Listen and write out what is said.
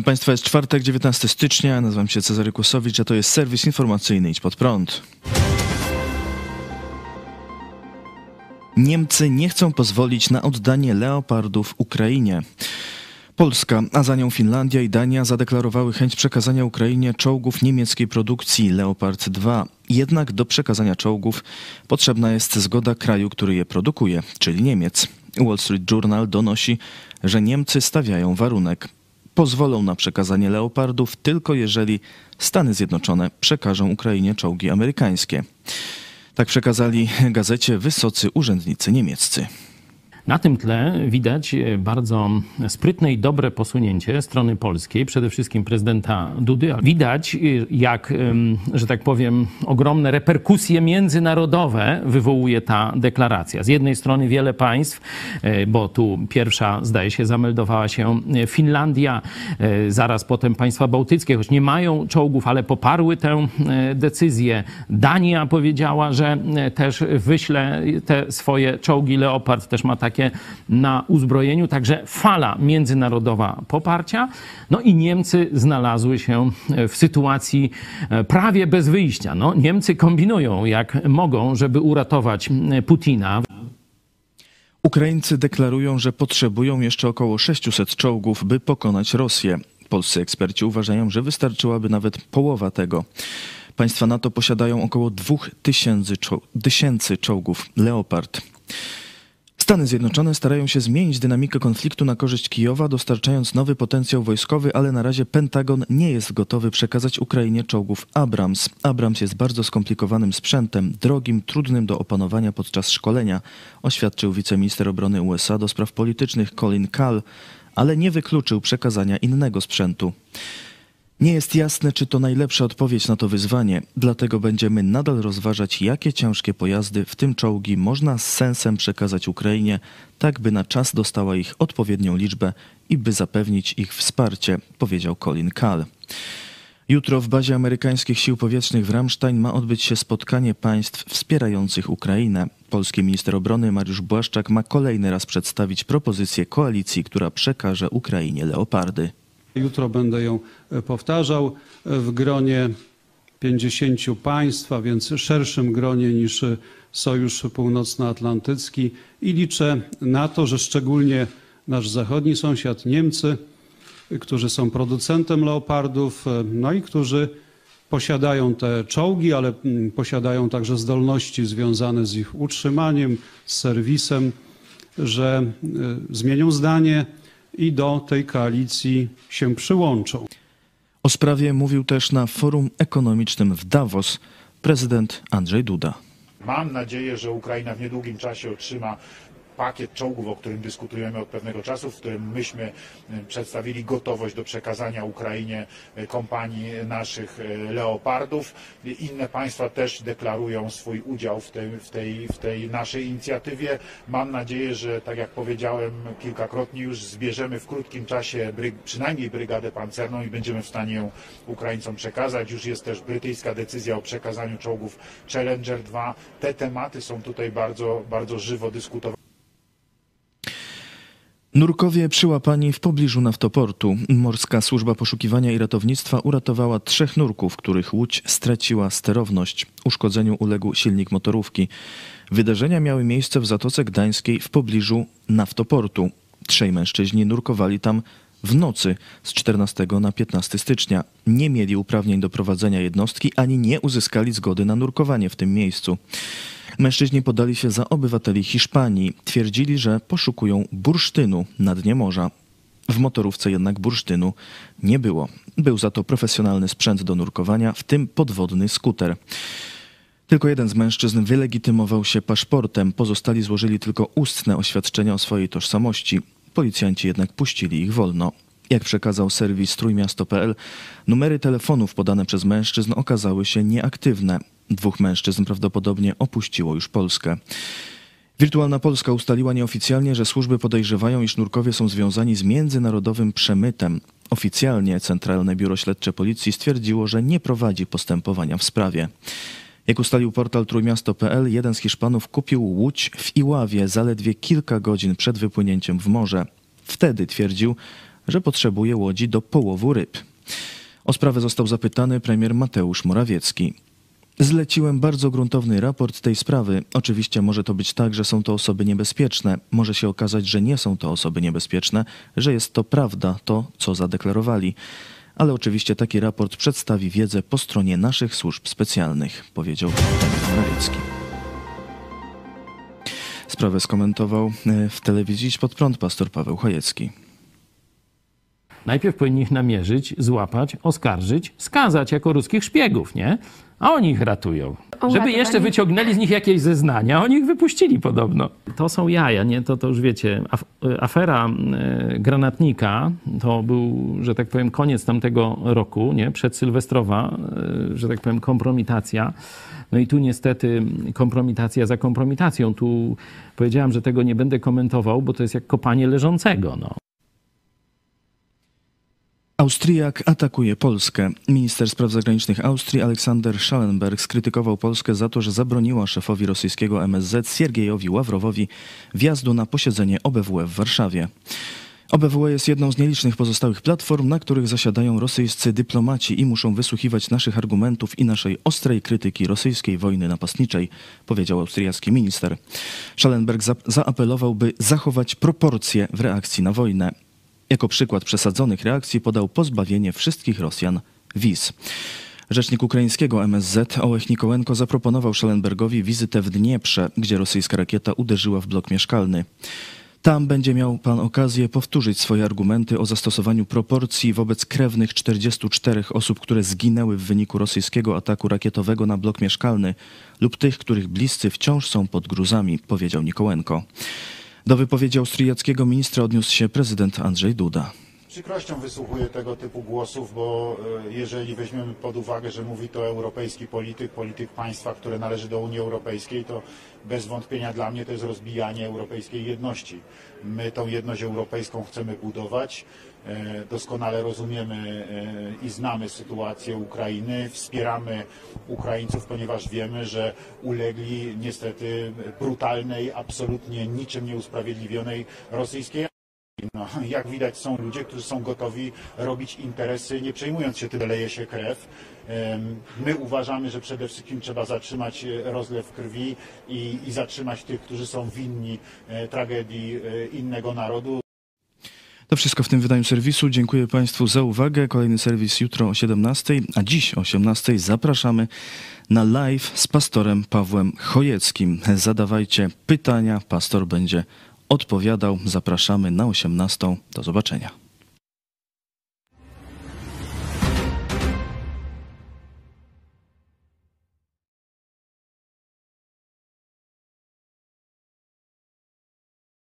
Witam Państwa, jest czwartek, 19 stycznia, nazywam się Cezary Kłosowicz, a to jest serwis informacyjny Idź Pod Prąd. Niemcy nie chcą pozwolić na oddanie leopardów Ukrainie. Polska, a za nią Finlandia i Dania zadeklarowały chęć przekazania Ukrainie czołgów niemieckiej produkcji Leopard 2. Jednak do przekazania czołgów potrzebna jest zgoda kraju, który je produkuje, czyli Niemiec. Wall Street Journal donosi, że Niemcy stawiają warunek. Pozwolą na przekazanie leopardów tylko jeżeli Stany Zjednoczone przekażą Ukrainie czołgi amerykańskie. Tak przekazali gazecie wysocy urzędnicy niemieccy. Na tym tle widać e, bardzo sprytne i dobre posunięcie strony polskiej, przede wszystkim prezydenta Dudy. Widać, e, jak, że tak powiem, ogromne reperkusje międzynarodowe wywołuje ta deklaracja. Z jednej strony wiele państw, e, bo tu pierwsza, zdaje się, zameldowała się Finlandia, zaraz potem państwa bałtyckie, choć nie mają czołgów, ale poparły tę decyzję. Dania powiedziała, że też wyśle te swoje czołgi Leopard, też ma takie takie na uzbrojeniu, także fala międzynarodowa poparcia. No i Niemcy znalazły się w sytuacji e, prawie bez wyjścia. No, Niemcy kombinują jak mogą, żeby uratować Putina. Ukraińcy deklarują, że potrzebują jeszcze około 600 czołgów, by pokonać Rosję. Polscy eksperci uważają, że wystarczyłaby nawet połowa tego. Państwa NATO posiadają około 2000 czołgów Leopard. Stany Zjednoczone starają się zmienić dynamikę konfliktu na korzyść Kijowa, dostarczając nowy potencjał wojskowy, ale na razie Pentagon nie jest gotowy przekazać Ukrainie czołgów Abrams. Abrams jest bardzo skomplikowanym sprzętem, drogim, trudnym do opanowania podczas szkolenia, oświadczył wiceminister obrony USA do spraw politycznych Colin Kahl, ale nie wykluczył przekazania innego sprzętu. Nie jest jasne, czy to najlepsza odpowiedź na to wyzwanie, dlatego będziemy nadal rozważać, jakie ciężkie pojazdy, w tym czołgi, można z sensem przekazać Ukrainie, tak by na czas dostała ich odpowiednią liczbę i by zapewnić ich wsparcie, powiedział Colin Kahl. Jutro w bazie amerykańskich sił powietrznych w Ramstein ma odbyć się spotkanie państw wspierających Ukrainę. Polski minister obrony Mariusz Błaszczak ma kolejny raz przedstawić propozycję koalicji, która przekaże Ukrainie leopardy. Jutro będę ją e, powtarzał w gronie 50 państw, a więc szerszym gronie niż Sojusz Północnoatlantycki. I liczę na to, że szczególnie nasz zachodni sąsiad Niemcy, którzy są producentem leopardów, e, no i którzy posiadają te czołgi, ale mm, posiadają także zdolności związane z ich utrzymaniem, z serwisem, że e, zmienią zdanie, i do tej koalicji się przyłączą. O sprawie mówił też na forum ekonomicznym w Davos prezydent Andrzej Duda. Mam nadzieję, że Ukraina w niedługim czasie otrzyma pakiet czołgów, o którym dyskutujemy od pewnego czasu, w którym myśmy e, przedstawili gotowość do przekazania Ukrainie e, kompanii naszych e, leopardów. Inne państwa też deklarują swój udział w tej, w tej, w tej naszej inicjatywie. Mam nadzieję, że tak jak powiedziałem kilkakrotnie już zbierzemy w krótkim czasie przynajmniej brygadę pancerną i będziemy w stanie ją Ukraińcom przekazać. Już jest też brytyjska decyzja o przekazaniu czołgów Challenger 2. Te tematy są tutaj bardzo, bardzo żywo dyskutowane. Nurkowie przyłapani w pobliżu naftoportu. Morska Służba Poszukiwania i Ratownictwa uratowała trzech nurków, których łódź straciła sterowność. Uszkodzeniu uległ silnik motorówki. Wydarzenia miały miejsce w Zatoce Gdańskiej w pobliżu naftoportu. Trzej mężczyźni nurkowali tam w nocy z 14 na 15 stycznia. Nie mieli uprawnień do prowadzenia jednostki ani nie uzyskali zgody na nurkowanie w tym miejscu. Mężczyźni podali się za obywateli Hiszpanii. Twierdzili, że poszukują bursztynu na dnie morza. W motorówce jednak bursztynu nie było. Był za to profesjonalny sprzęt do nurkowania, w tym podwodny skuter. Tylko jeden z mężczyzn wylegitymował się paszportem, pozostali złożyli tylko ustne oświadczenia o swojej tożsamości. Policjanci jednak puścili ich wolno. Jak przekazał serwis trójmiasto.pl, numery telefonów podane przez mężczyzn okazały się nieaktywne. Dwóch mężczyzn prawdopodobnie opuściło już Polskę. Wirtualna Polska ustaliła nieoficjalnie, że służby podejrzewają, iż nurkowie są związani z międzynarodowym przemytem. Oficjalnie Centralne Biuro Śledcze Policji stwierdziło, że nie prowadzi postępowania w sprawie. Jak ustalił portal trójmiasto.pl, jeden z Hiszpanów kupił łódź w Iławie zaledwie kilka godzin przed wypłynięciem w morze. Wtedy twierdził, że potrzebuje łodzi do połowu ryb. O sprawę został zapytany premier Mateusz Morawiecki. Zleciłem bardzo gruntowny raport tej sprawy. Oczywiście może to być tak, że są to osoby niebezpieczne. Może się okazać, że nie są to osoby niebezpieczne, że jest to prawda, to co zadeklarowali. Ale oczywiście taki raport przedstawi wiedzę po stronie naszych służb specjalnych, powiedział Morawiecki. Sprawę skomentował e, w telewizji pod prąd pastor Paweł Chojecki. Najpierw powinni ich namierzyć, złapać, oskarżyć, skazać jako ruskich szpiegów, nie? A oni ich ratują. Żeby jeszcze wyciągnęli z nich jakieś zeznania, oni ich wypuścili podobno. To są jaja, nie? To, to już wiecie. Afera e, granatnika to był, że tak powiem, koniec tamtego roku, nie? Przedsylwestrowa, e, że tak powiem, kompromitacja. No i tu niestety kompromitacja za kompromitacją. Tu powiedziałem, że tego nie będę komentował, bo to jest jak kopanie leżącego. No. Austriak atakuje Polskę. Minister spraw zagranicznych Austrii Aleksander Schallenberg skrytykował Polskę za to, że zabroniła szefowi rosyjskiego MSZ Siergiejowi Ławrowowi wjazdu na posiedzenie OBWE w Warszawie. OBWE jest jedną z nielicznych pozostałych platform, na których zasiadają rosyjscy dyplomaci i muszą wysłuchiwać naszych argumentów i naszej ostrej krytyki rosyjskiej wojny napastniczej, powiedział austriacki minister. Schallenberg za zaapelował, by zachować proporcje w reakcji na wojnę. Jako przykład przesadzonych reakcji podał pozbawienie wszystkich Rosjan wiz. Rzecznik ukraińskiego MSZ Ołech Nikołenko zaproponował Schellenbergowi wizytę w Dnieprze, gdzie rosyjska rakieta uderzyła w blok mieszkalny. Tam będzie miał pan okazję powtórzyć swoje argumenty o zastosowaniu proporcji wobec krewnych 44 osób, które zginęły w wyniku rosyjskiego ataku rakietowego na blok mieszkalny lub tych, których bliscy wciąż są pod gruzami, powiedział Nikołenko. Do wypowiedzi austriackiego ministra odniósł się prezydent Andrzej Duda. Przykrością wysłuchuję tego typu głosów, bo e, jeżeli weźmiemy pod uwagę, że mówi to europejski polityk, polityk państwa, które należy do Unii Europejskiej, to bez wątpienia dla mnie to jest rozbijanie europejskiej jedności. My tą jedność europejską chcemy budować. E, doskonale rozumiemy e, i znamy sytuację Ukrainy, wspieramy Ukraińców, ponieważ wiemy, że ulegli niestety brutalnej, absolutnie niczym nieusprawiedliwionej rosyjskiej no, jak widać są ludzie, którzy są gotowi robić interesy, nie przejmując się tym, leje się krew. My uważamy, że przede wszystkim trzeba zatrzymać e, rozlew krwi i, i zatrzymać tych, którzy są winni tragedii innego narodu. To wszystko w tym wydaniu serwisu. Dziękuję Państwu za uwagę. Kolejny serwis jutro o 17, a dziś o 18 zapraszamy na live z pastorem Pawłem Chojeckim. Zadawajcie pytania, pastor będzie odpowiadał. Zapraszamy na 18. Do zobaczenia.